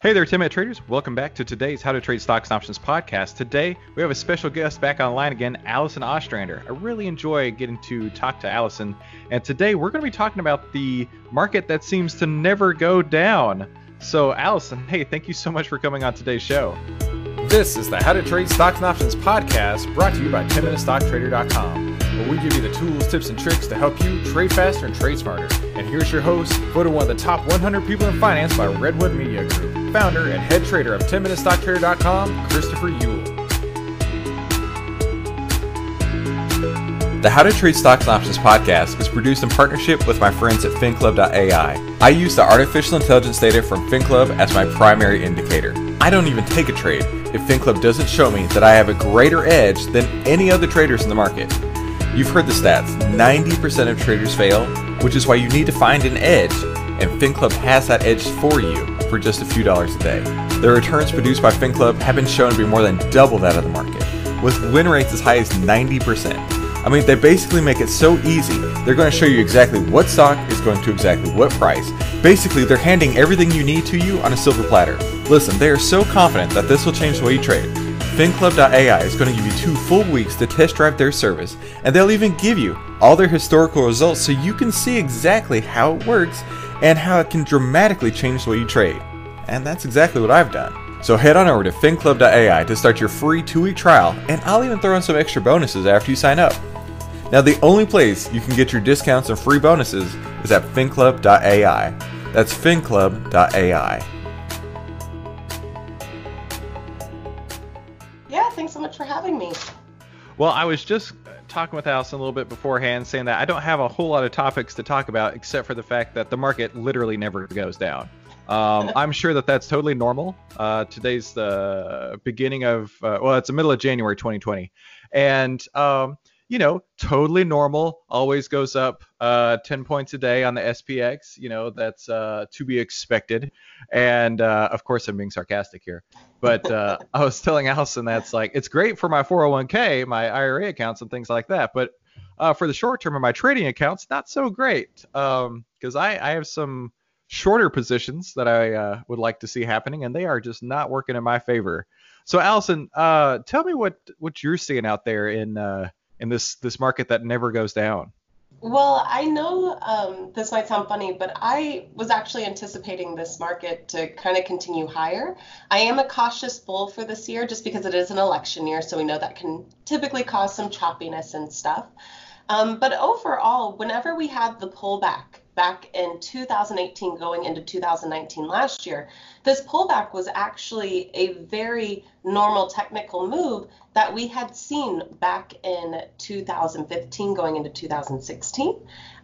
Hey there, 10 Minute Traders. Welcome back to today's How to Trade Stocks and Options podcast. Today, we have a special guest back online again, Allison Ostrander. I really enjoy getting to talk to Allison. And today, we're going to be talking about the market that seems to never go down. So, Allison, hey, thank you so much for coming on today's show. This is the How to Trade Stocks and Options podcast brought to you by 10MinuteStockTrader.com, where we give you the tools, tips, and tricks to help you trade faster and trade smarter. And here's your host, voted one of the top 100 people in finance by Redwood Media Group founder and head trader of 10MinuteStockTrader.com, Christopher Uhl. The How to Trade Stocks and Options podcast is produced in partnership with my friends at FinClub.ai. I use the artificial intelligence data from FinClub as my primary indicator. I don't even take a trade if FinClub doesn't show me that I have a greater edge than any other traders in the market. You've heard the stats 90% of traders fail, which is why you need to find an edge, and FinClub has that edge for you for just a few dollars a day. The returns produced by FinClub have been shown to be more than double that of the market, with win rates as high as 90%. I mean, they basically make it so easy. They're going to show you exactly what stock is going to exactly what price. Basically, they're handing everything you need to you on a silver platter. Listen, they are so confident that this will change the way you trade. FinClub.ai is going to give you two full weeks to test drive their service, and they'll even give you all their historical results so you can see exactly how it works and how it can dramatically change the way you trade. And that's exactly what I've done. So head on over to finclub.ai to start your free two week trial, and I'll even throw in some extra bonuses after you sign up. Now, the only place you can get your discounts and free bonuses is at finclub.ai. That's finclub.ai. thanks so much for having me. Well, I was just talking with Allison a little bit beforehand, saying that I don't have a whole lot of topics to talk about except for the fact that the market literally never goes down. Um, I'm sure that that's totally normal. Uh, today's the beginning of, uh, well, it's the middle of January 2020. And, um, you know, totally normal, always goes up uh, 10 points a day on the SPX. You know, that's uh, to be expected. And uh, of course, I'm being sarcastic here. But uh, I was telling Allison that's like, it's great for my 401k, my IRA accounts, and things like that. But uh, for the short term of my trading accounts, not so great. Because um, I, I have some shorter positions that I uh, would like to see happening, and they are just not working in my favor. So, Allison, uh, tell me what what you're seeing out there in uh, in this this market that never goes down. Well, I know um, this might sound funny, but I was actually anticipating this market to kind of continue higher. I am a cautious bull for this year just because it is an election year, so we know that can typically cause some choppiness and stuff. Um, but overall, whenever we had the pullback back in 2018 going into 2019 last year, this pullback was actually a very normal technical move that we had seen back in 2015 going into 2016,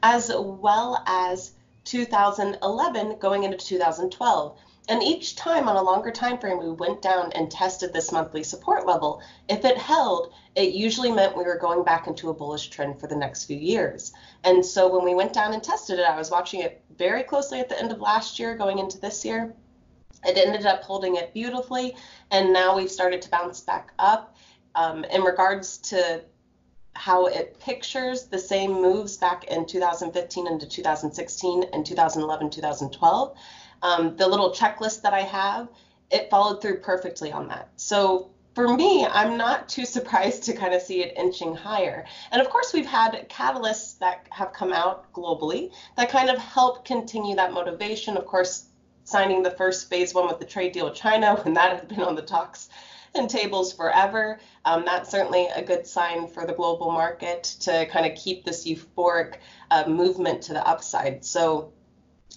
as well as 2011 going into 2012. And each time on a longer time frame, we went down and tested this monthly support level. If it held, it usually meant we were going back into a bullish trend for the next few years. And so when we went down and tested it, I was watching it very closely at the end of last year going into this year. It ended up holding it beautifully, and now we've started to bounce back up. Um, in regards to how it pictures the same moves back in 2015 into 2016 and 2011, 2012 um, the little checklist that I have, it followed through perfectly on that. So for me, I'm not too surprised to kind of see it inching higher. And of course, we've had catalysts that have come out globally that kind of help continue that motivation. Of course, signing the first phase one with the trade deal with China, when that had been on the talks and tables forever, um, that's certainly a good sign for the global market to kind of keep this euphoric uh, movement to the upside. So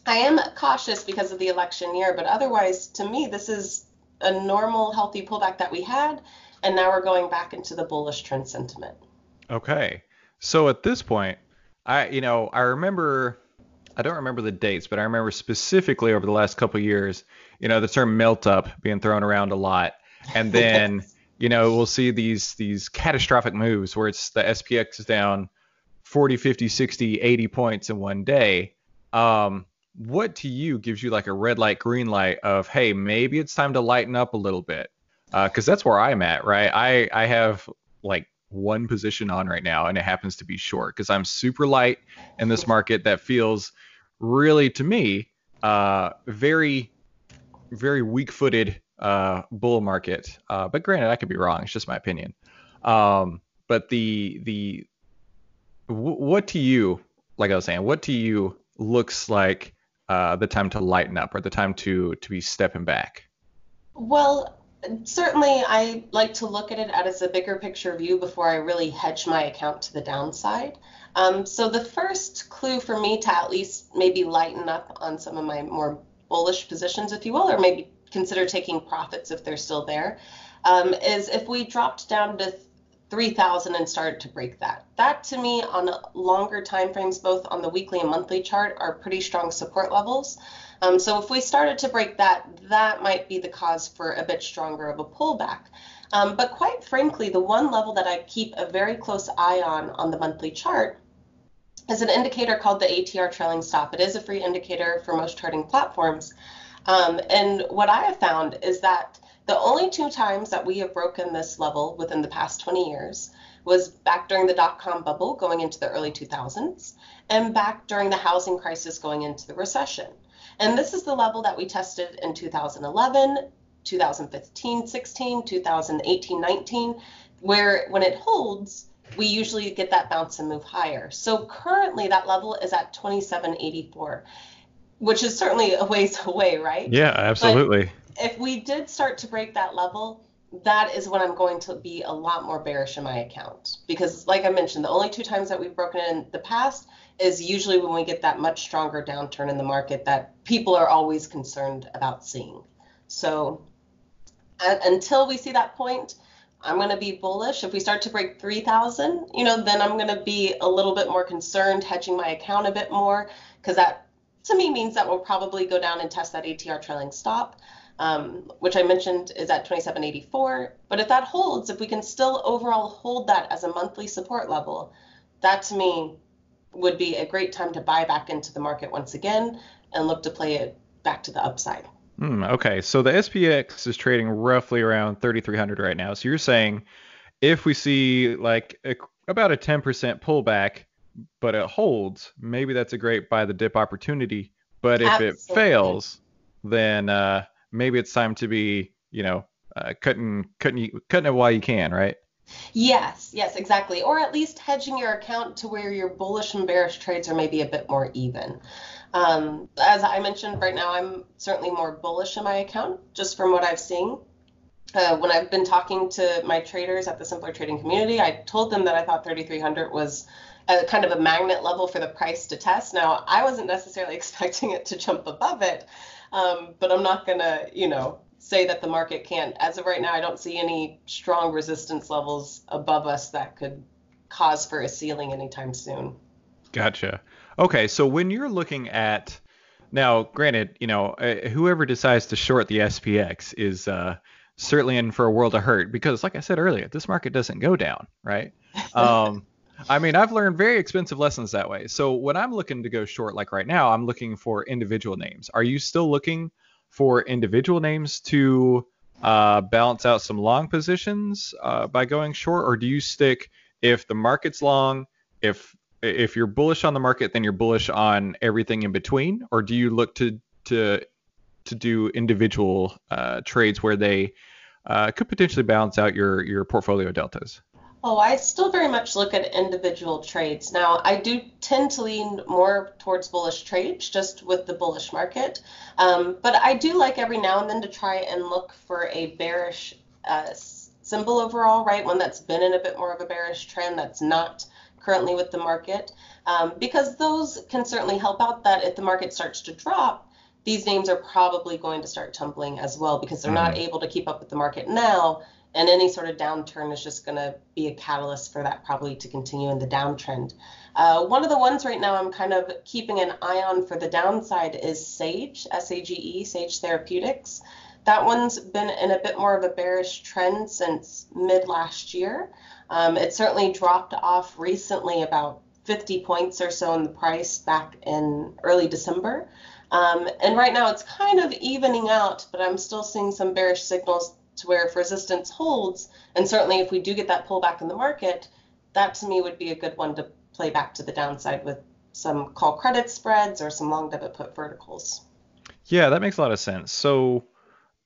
I am cautious because of the election year, but otherwise, to me, this is a normal, healthy pullback that we had, and now we're going back into the bullish trend sentiment. Okay, so at this point, I you know I remember I don't remember the dates, but I remember specifically over the last couple years, you know, the term melt up being thrown around a lot, and then. you know, we'll see these these catastrophic moves where it's the SPX is down 40, 50, 60, 80 points in one day. Um, what to you gives you like a red light, green light of, hey, maybe it's time to lighten up a little bit? Because uh, that's where I'm at, right? I I have like one position on right now, and it happens to be short because I'm super light in this market that feels really to me uh, very very weak-footed uh, bull market. Uh, but granted, I could be wrong. It's just my opinion. Um, but the the w- what to you, like I was saying, what to you looks like uh, the time to lighten up or the time to to be stepping back? Well, certainly I like to look at it as a bigger picture view before I really hedge my account to the downside. Um, so the first clue for me to at least maybe lighten up on some of my more bullish positions, if you will, or maybe consider taking profits if they're still there, um, is if we dropped down to 3000 and started to break that. That to me on longer time frames, both on the weekly and monthly chart, are pretty strong support levels. Um, so if we started to break that, that might be the cause for a bit stronger of a pullback. Um, but quite frankly, the one level that I keep a very close eye on on the monthly chart is an indicator called the ATR trailing stop. It is a free indicator for most charting platforms. Um, and what I have found is that the only two times that we have broken this level within the past 20 years was back during the dot com bubble going into the early 2000s and back during the housing crisis going into the recession. And this is the level that we tested in 2011, 2015 16, 2018 19, where when it holds, we usually get that bounce and move higher. So currently that level is at 2784, which is certainly a ways away, right? Yeah, absolutely. But if we did start to break that level, that is when I'm going to be a lot more bearish in my account. Because, like I mentioned, the only two times that we've broken in the past is usually when we get that much stronger downturn in the market that people are always concerned about seeing. So, until we see that point, I'm going to be bullish. If we start to break 3,000, you know, then I'm going to be a little bit more concerned, hedging my account a bit more, because that to me means that we'll probably go down and test that ATR trailing stop um, which I mentioned is at 2784. But if that holds, if we can still overall hold that as a monthly support level, that to me would be a great time to buy back into the market once again and look to play it back to the upside. Mm, okay, so the SPX is trading roughly around 3,300 right now. So you're saying if we see like a, about a 10% pullback, but it holds, maybe that's a great buy the dip opportunity. But if Absolutely. it fails, then uh, maybe it's time to be, you know, uh, cutting cutting cutting it while you can, right? Yes, yes, exactly. Or at least hedging your account to where your bullish and bearish trades are maybe a bit more even. Um, as I mentioned, right now I'm certainly more bullish in my account, just from what I've seen. Uh, when I've been talking to my traders at the Simpler Trading community, I told them that I thought 3,300 was a kind of a magnet level for the price to test. Now, I wasn't necessarily expecting it to jump above it, um, but I'm not going to, you know, say that the market can't. As of right now, I don't see any strong resistance levels above us that could cause for a ceiling anytime soon. Gotcha. Okay, so when you're looking at now, granted, you know, uh, whoever decides to short the SPX is uh, certainly in for a world of hurt because, like I said earlier, this market doesn't go down, right? Um, I mean, I've learned very expensive lessons that way. So when I'm looking to go short, like right now, I'm looking for individual names. Are you still looking for individual names to uh, balance out some long positions uh, by going short, or do you stick if the market's long, if if you're bullish on the market, then you're bullish on everything in between, or do you look to to to do individual uh, trades where they uh, could potentially balance out your your portfolio deltas? Oh, I still very much look at individual trades. Now, I do tend to lean more towards bullish trades just with the bullish market. Um, but I do like every now and then to try and look for a bearish uh, symbol overall, right? One that's been in a bit more of a bearish trend that's not currently with the market. Um, because those can certainly help out that if the market starts to drop, these names are probably going to start tumbling as well because they're mm-hmm. not able to keep up with the market now and any sort of downturn is just going to be a catalyst for that probably to continue in the downtrend. Uh, one of the ones right now I'm kind of keeping an eye on for the downside is Sage, S A G E, Sage Therapeutics. that one's been in a bit more of a bearish trend since mid last year. Um, it certainly dropped off recently about 50 points or so in the price back in early December. Um, and right now it's kind of evening out, but I'm still seeing some bearish signals to where if resistance holds, and certainly if we do get that pullback in the market, that to me would be a good one to play back to the downside with some call credit spreads or some long debit put verticals. Yeah, that makes a lot of sense. So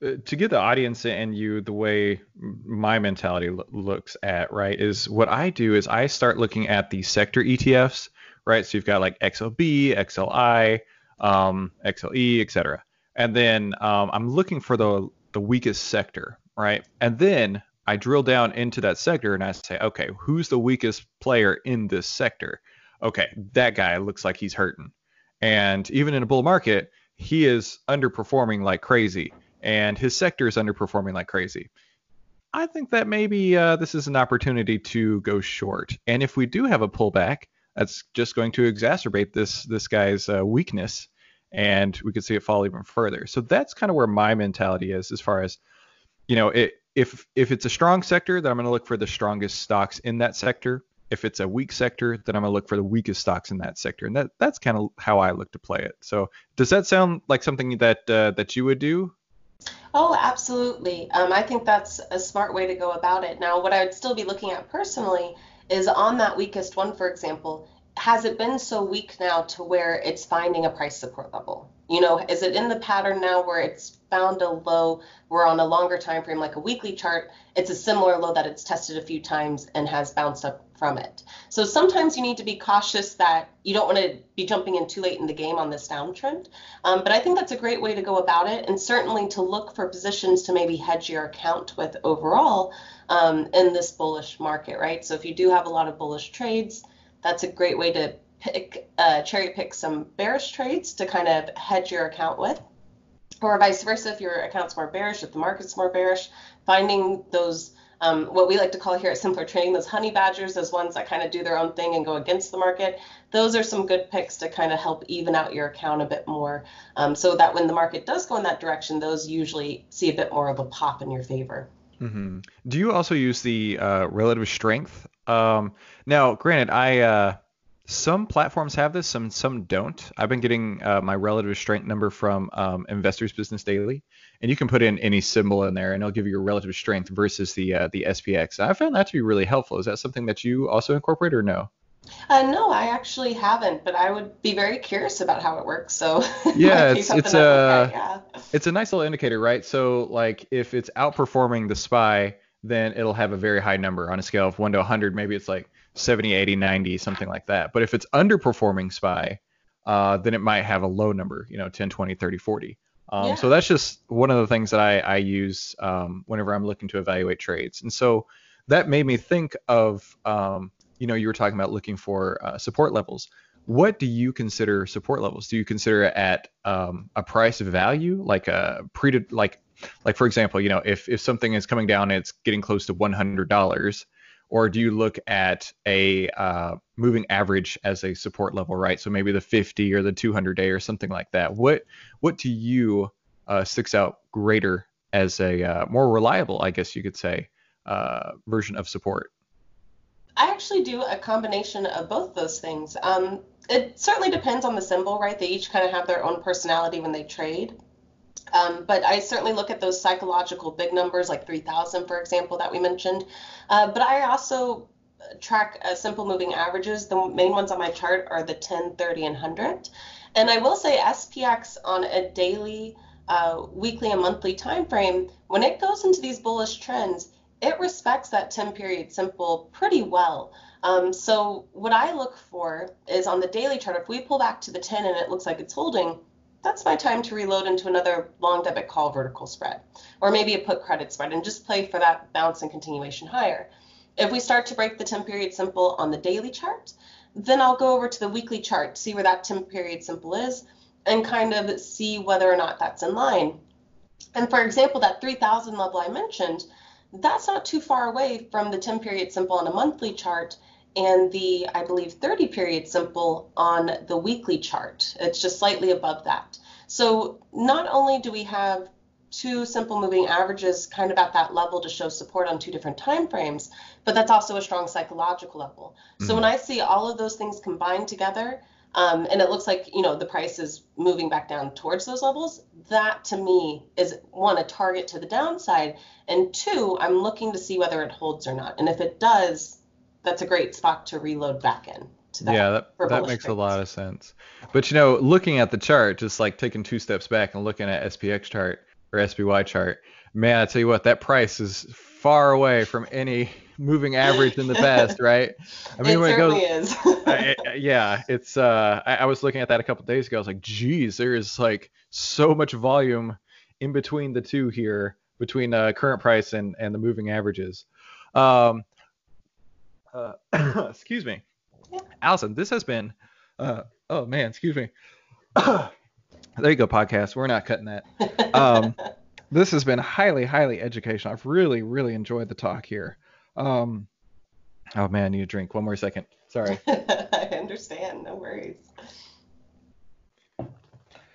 uh, to give the audience and you the way my mentality lo- looks at right is what I do is I start looking at the sector ETFs, right? So you've got like XLB, XLI, um, XLE, etc. And then um, I'm looking for the the weakest sector, right? And then I drill down into that sector and I say, okay, who's the weakest player in this sector? Okay, that guy looks like he's hurting. And even in a bull market, he is underperforming like crazy, and his sector is underperforming like crazy. I think that maybe uh, this is an opportunity to go short. And if we do have a pullback, that's just going to exacerbate this this guy's uh, weakness, and we could see it fall even further. So that's kind of where my mentality is, as far as you know, it, if if it's a strong sector, then I'm going to look for the strongest stocks in that sector. If it's a weak sector, then I'm going to look for the weakest stocks in that sector, and that that's kind of how I look to play it. So does that sound like something that uh, that you would do? Oh, absolutely. Um, I think that's a smart way to go about it. Now, what I would still be looking at personally is on that weakest one, for example, has it been so weak now to where it's finding a price support level? You know, is it in the pattern now where it's found a low, where on a longer time frame, like a weekly chart, it's a similar low that it's tested a few times and has bounced up from it. So sometimes you need to be cautious that you don't want to be jumping in too late in the game on this downtrend. Um, but I think that's a great way to go about it, and certainly to look for positions to maybe hedge your account with overall um, in this bullish market, right? So if you do have a lot of bullish trades, that's a great way to pick uh, cherry pick some bearish trades to kind of hedge your account with. Or vice versa if your account's more bearish if the market's more bearish finding those um, what we like to call here at simpler trading those honey badgers those ones that kind of do their own thing and go against the market those are some good picks to kind of help even out your account a bit more. Um, so that when the market does go in that direction those usually see a bit more of a pop in your favor. Mm-hmm. do you also use the uh, relative strength? Um, now, granted, I uh, some platforms have this, some some don't. I've been getting uh, my relative strength number from um, Investors Business Daily, and you can put in any symbol in there, and it'll give you your relative strength versus the uh, the SPX. I found that to be really helpful. Is that something that you also incorporate, or no? Uh, no, I actually haven't, but I would be very curious about how it works. So yeah, it's it's a yeah. it's a nice little indicator, right? So like if it's outperforming the SPY, then it'll have a very high number on a scale of 1 to 100. Maybe it's like 70, 80, 90, something like that. But if it's underperforming SPY, uh, then it might have a low number, you know, 10, 20, 30, 40. Um, yeah. So that's just one of the things that I, I use um, whenever I'm looking to evaluate trades. And so that made me think of, um, you know, you were talking about looking for uh, support levels. What do you consider support levels? Do you consider it at um, a price of value, like a pre, like like for example, you know, if if something is coming down it's getting close to $100, or do you look at a uh, moving average as a support level, right? So maybe the 50 or the 200 day or something like that. What what to you uh, sticks out greater as a uh, more reliable, I guess you could say, uh, version of support? I actually do a combination of both those things. Um, it certainly depends on the symbol, right? They each kind of have their own personality when they trade. Um, but I certainly look at those psychological big numbers like 3,000, for example, that we mentioned. Uh, but I also track uh, simple moving averages. The main ones on my chart are the 10, 30, and 100. And I will say SPX on a daily, uh, weekly, and monthly time frame, when it goes into these bullish trends, it respects that 10 period simple pretty well. Um, so what I look for is on the daily chart, if we pull back to the 10 and it looks like it's holding, that's my time to reload into another long debit call vertical spread, or maybe a put credit spread, and just play for that bounce and continuation higher. If we start to break the 10 period simple on the daily chart, then I'll go over to the weekly chart, see where that 10 period simple is, and kind of see whether or not that's in line. And for example, that 3000 level I mentioned, that's not too far away from the 10 period simple on a monthly chart and the, I believe, 30 period simple on the weekly chart. It's just slightly above that. So not only do we have two simple moving averages kind of at that level to show support on two different time frames, but that's also a strong psychological level. So Mm-hmm. when I see all of those things combined together, um, and it looks like you know the price is moving back down towards those levels, that to me is one a target to the downside, and two I'm looking to see whether it holds or not, and if it does, that's a great spot to reload back in. To that yeah, that, that makes a lot of sense. But you know, looking at the chart, just like taking two steps back and looking at SPX chart or SPY chart, man, I tell you what, that price is far away from any moving average in the past, right? I mean, it when certainly is. I- I- yeah, it's uh, I, I was looking at that a couple days ago. I was like, geez, there is like so much volume in between the two here, between uh, current price and and the moving averages. Um, uh, excuse me. Allison. This has been, uh, oh man, excuse me. there you go, podcast. We're not cutting that. Um, this has been highly, highly educational. I've really, really enjoyed the talk here. Um, oh man, I need a drink. One more second. Sorry. I understand. No worries.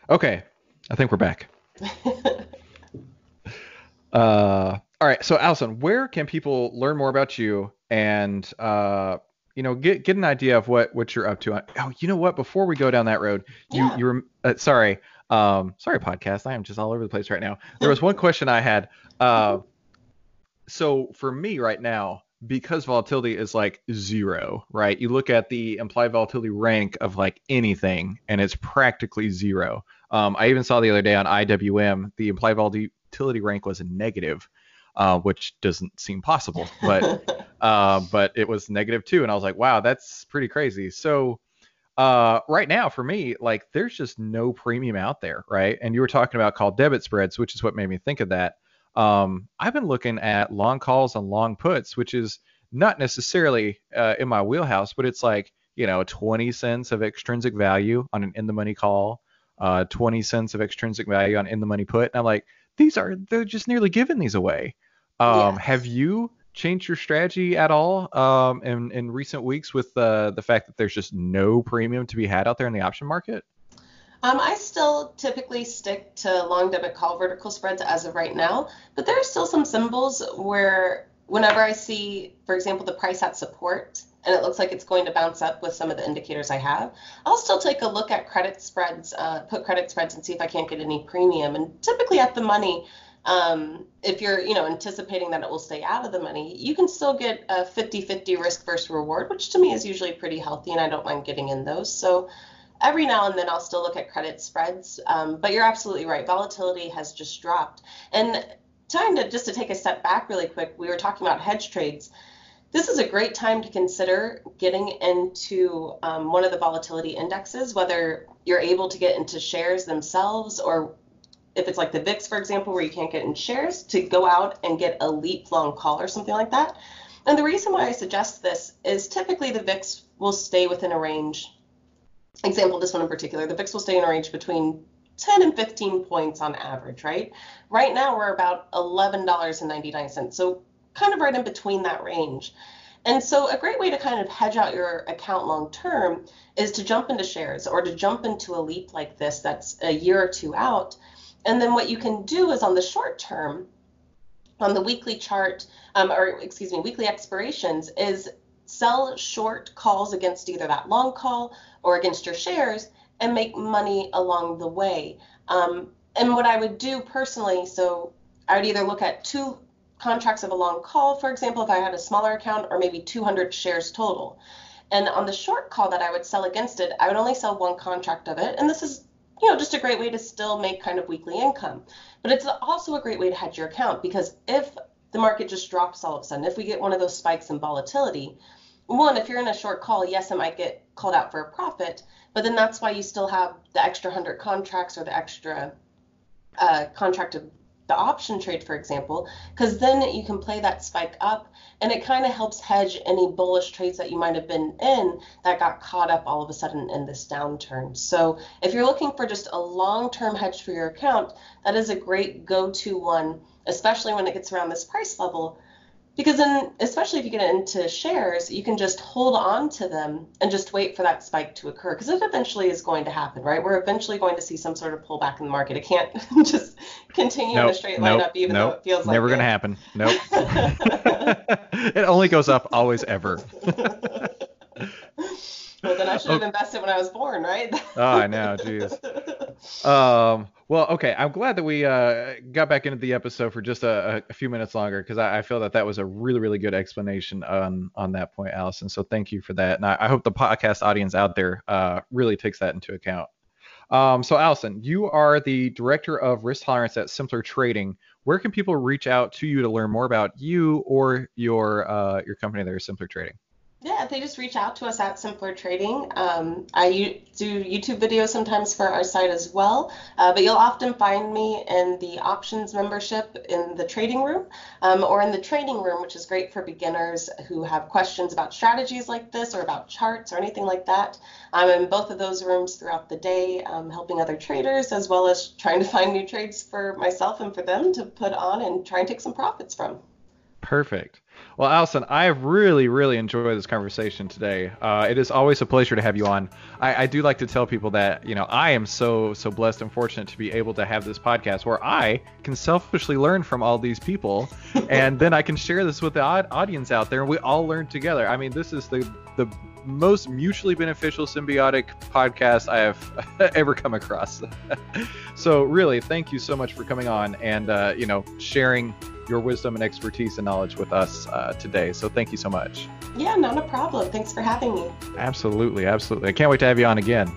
Okay, I think we're back. Uh, all right, so Allison, where can people learn more about you and uh, you know get get an idea of what what you're up to? Oh, you know what? Before we go down that road, you Yeah. you rem- uh, sorry, um, sorry podcast. I am just all over the place right now. There was one question I had. Uh, so for me right now, because volatility is like zero, right? You look at the implied volatility rank of like anything, and it's practically zero. Um, I even saw the other day on IWM, the implied volatility rank was a negative, uh, which doesn't seem possible, but uh, but it was negative two, and I was like, wow, that's pretty crazy. So uh, right now for me, like there's just no premium out there, right? And you were talking about call debit spreads, which is what made me think of that. Um, I've been looking at long calls and long puts, which is not necessarily uh, in my wheelhouse, but it's like you know 20 cents of extrinsic value on an in the money call, uh, 20 cents of extrinsic value on in the money put, and I'm like, these are they're just nearly giving these away. Um, Yes. Have you changed your strategy at all um, in in recent weeks with uh, the fact that there's just no premium to be had out there in the option market? Um, I still typically stick to long debit call vertical spreads as of right now, but there are still some symbols where whenever I see, for example, the price at support and it looks like it's going to bounce up with some of the indicators I have, I'll still take a look at credit spreads, uh, put credit spreads and see if I can't get any premium. And typically at the money, um, if you're, you know, anticipating that it will stay out of the money, you can still get a 50-50 risk versus reward, which to me is usually pretty healthy, and I don't mind getting in those. So every now and then I'll still look at credit spreads. Um, but you're absolutely right. Volatility has just dropped. And time to just to take a step back really quick, we were talking about hedge trades. This is a great time to consider getting into um, one of the volatility indexes, whether you're able to get into shares themselves or if it's like the VIX, for example, where you can't get in shares, to go out and get a leap long call or something like that. And the reason why I suggest this is typically the VIX will stay within a range. Example, this one in particular, the VIX will stay in a range between 10 and 15 points on average, right? Right now we're about $11.99. So kind of right in between that range. And so a great way to kind of hedge out your account long term is to jump into shares or to jump into a leap like this that's a year or two out. And then what you can do is on the short term, on the weekly chart, um, or excuse me, weekly expirations, is sell short calls against either that long call or against your shares and make money along the way. Um, and what I would do personally, so I would either look at two contracts of a long call, for example, if I had a smaller account, or maybe 200 shares total. And on the short call that I would sell against it, I would only sell one contract of it. And this is, you know, just a great way to still make kind of weekly income. But it's also a great way to hedge your account because if the market just drops all of a sudden, if we get one of those spikes in volatility, one, if you're in a short call, yes, it might get called out for a profit, but then that's why you still have the extra 100 contracts or the extra uh, contract of the option trade, for example, because then you can play that spike up and it kind of helps hedge any bullish trades that you might have been in that got caught up all of a sudden in this downturn. So if you're looking for just a long-term hedge for your account, that is a great go-to one, especially when it gets around this price level. Because then especially if you get into shares you can just hold on to them and just wait for that spike to occur. Because it eventually is going to happen right? We're eventually going to see some sort of pullback in the market. It can't just continue nope, in a straight line nope, up even nope, though it feels like never going to happen. Nope. It only goes up always ever. Well then i should have okay. invested when i was born right? Oh i know jeez um well, okay. I'm glad that we uh, got back into the episode for just a, a few minutes longer because I, I, feel that that was a really, really good explanation on on that point, Allison. So thank you for that, and I, I hope the podcast audience out there uh, really takes that into account. Um, so, Allison, you are the director of risk tolerance at Simpler Trading. Where can people reach out to you to learn more about you or your uh, your company there, Simpler Trading? Yeah, they just reach out to us at Simpler Trading. Um, I do YouTube videos sometimes for our site as well, uh, but you'll often find me in the options membership in the trading room um, or in the training room, which is great for beginners who have questions about strategies like this or about charts or anything like that. I'm in both of those rooms throughout the day, um, helping other traders as well as trying to find new trades for myself and for them to put on and try and take some profits from. Perfect. Well, Allison, I have really, really enjoyed this conversation today. Uh, it is always a pleasure to have you on. I, I, do like to tell people that you know I am so so blessed and fortunate to be able to have this podcast where I can selfishly learn from all these people, and then I can share this with the audience out there, and we all learn together. I mean, this is the the most mutually beneficial symbiotic podcast I have ever come across. so really, thank you so much for coming on and uh, you know sharing your wisdom and expertise and knowledge with us uh, today. So thank you so much. Yeah, not a problem. Thanks for having me. Absolutely, absolutely. I can't wait to have you on again.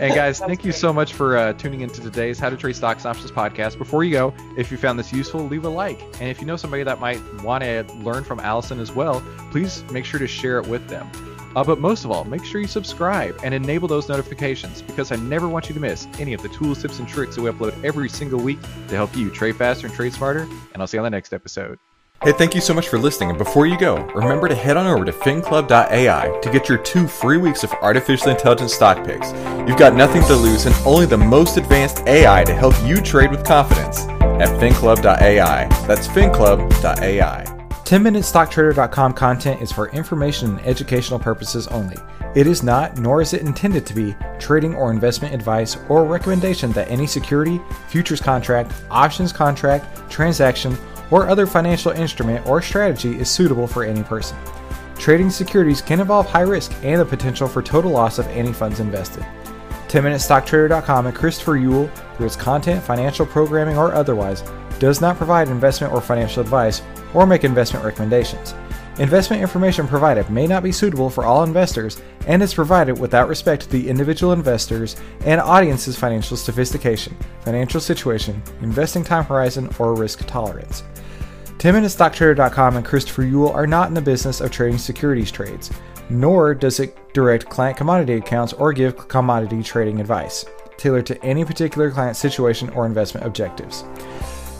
And guys, thank you so much for uh, tuning into today's How to Trade Stocks and Options podcast. Before you go, if you found this useful, leave a like. And if you know somebody that might want to learn from Allison as well, please make sure to share it with them. Uh, but most of all, make sure you subscribe and enable those notifications because I never want you to miss any of the tools, tips, and tricks that we upload every single week to help you trade faster and trade smarter. And I'll see you on the next episode. Hey, thank you so much for listening. And before you go, remember to head on over to finclub.ai to get your two free weeks of artificial intelligence stock picks. You've got nothing to lose and only the most advanced AI to help you trade with confidence at finclub.ai. That's finclub.ai. 10MinuteStockTrader.com content is for information and educational purposes only. It is not, nor is it intended to be, trading or investment advice or recommendation that any security, futures contract, options contract, transaction, or other financial instrument or strategy is suitable for any person. Trading securities can involve high risk and the potential for total loss of any funds invested. 10MinuteStockTrader.com and Christopher Uhl, through its content, financial programming, or otherwise, does not provide investment or financial advice or make investment recommendations. Investment information provided may not be suitable for all investors and is provided without respect to the individual investors and audience's financial sophistication, financial situation, investing time horizon, or risk tolerance. Tim and StockTrader.com and Christopher Uhl are not in the business of trading securities trades, nor does it direct client commodity accounts or give commodity trading advice, tailored to any particular client situation or investment objectives.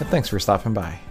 and thanks for stopping by.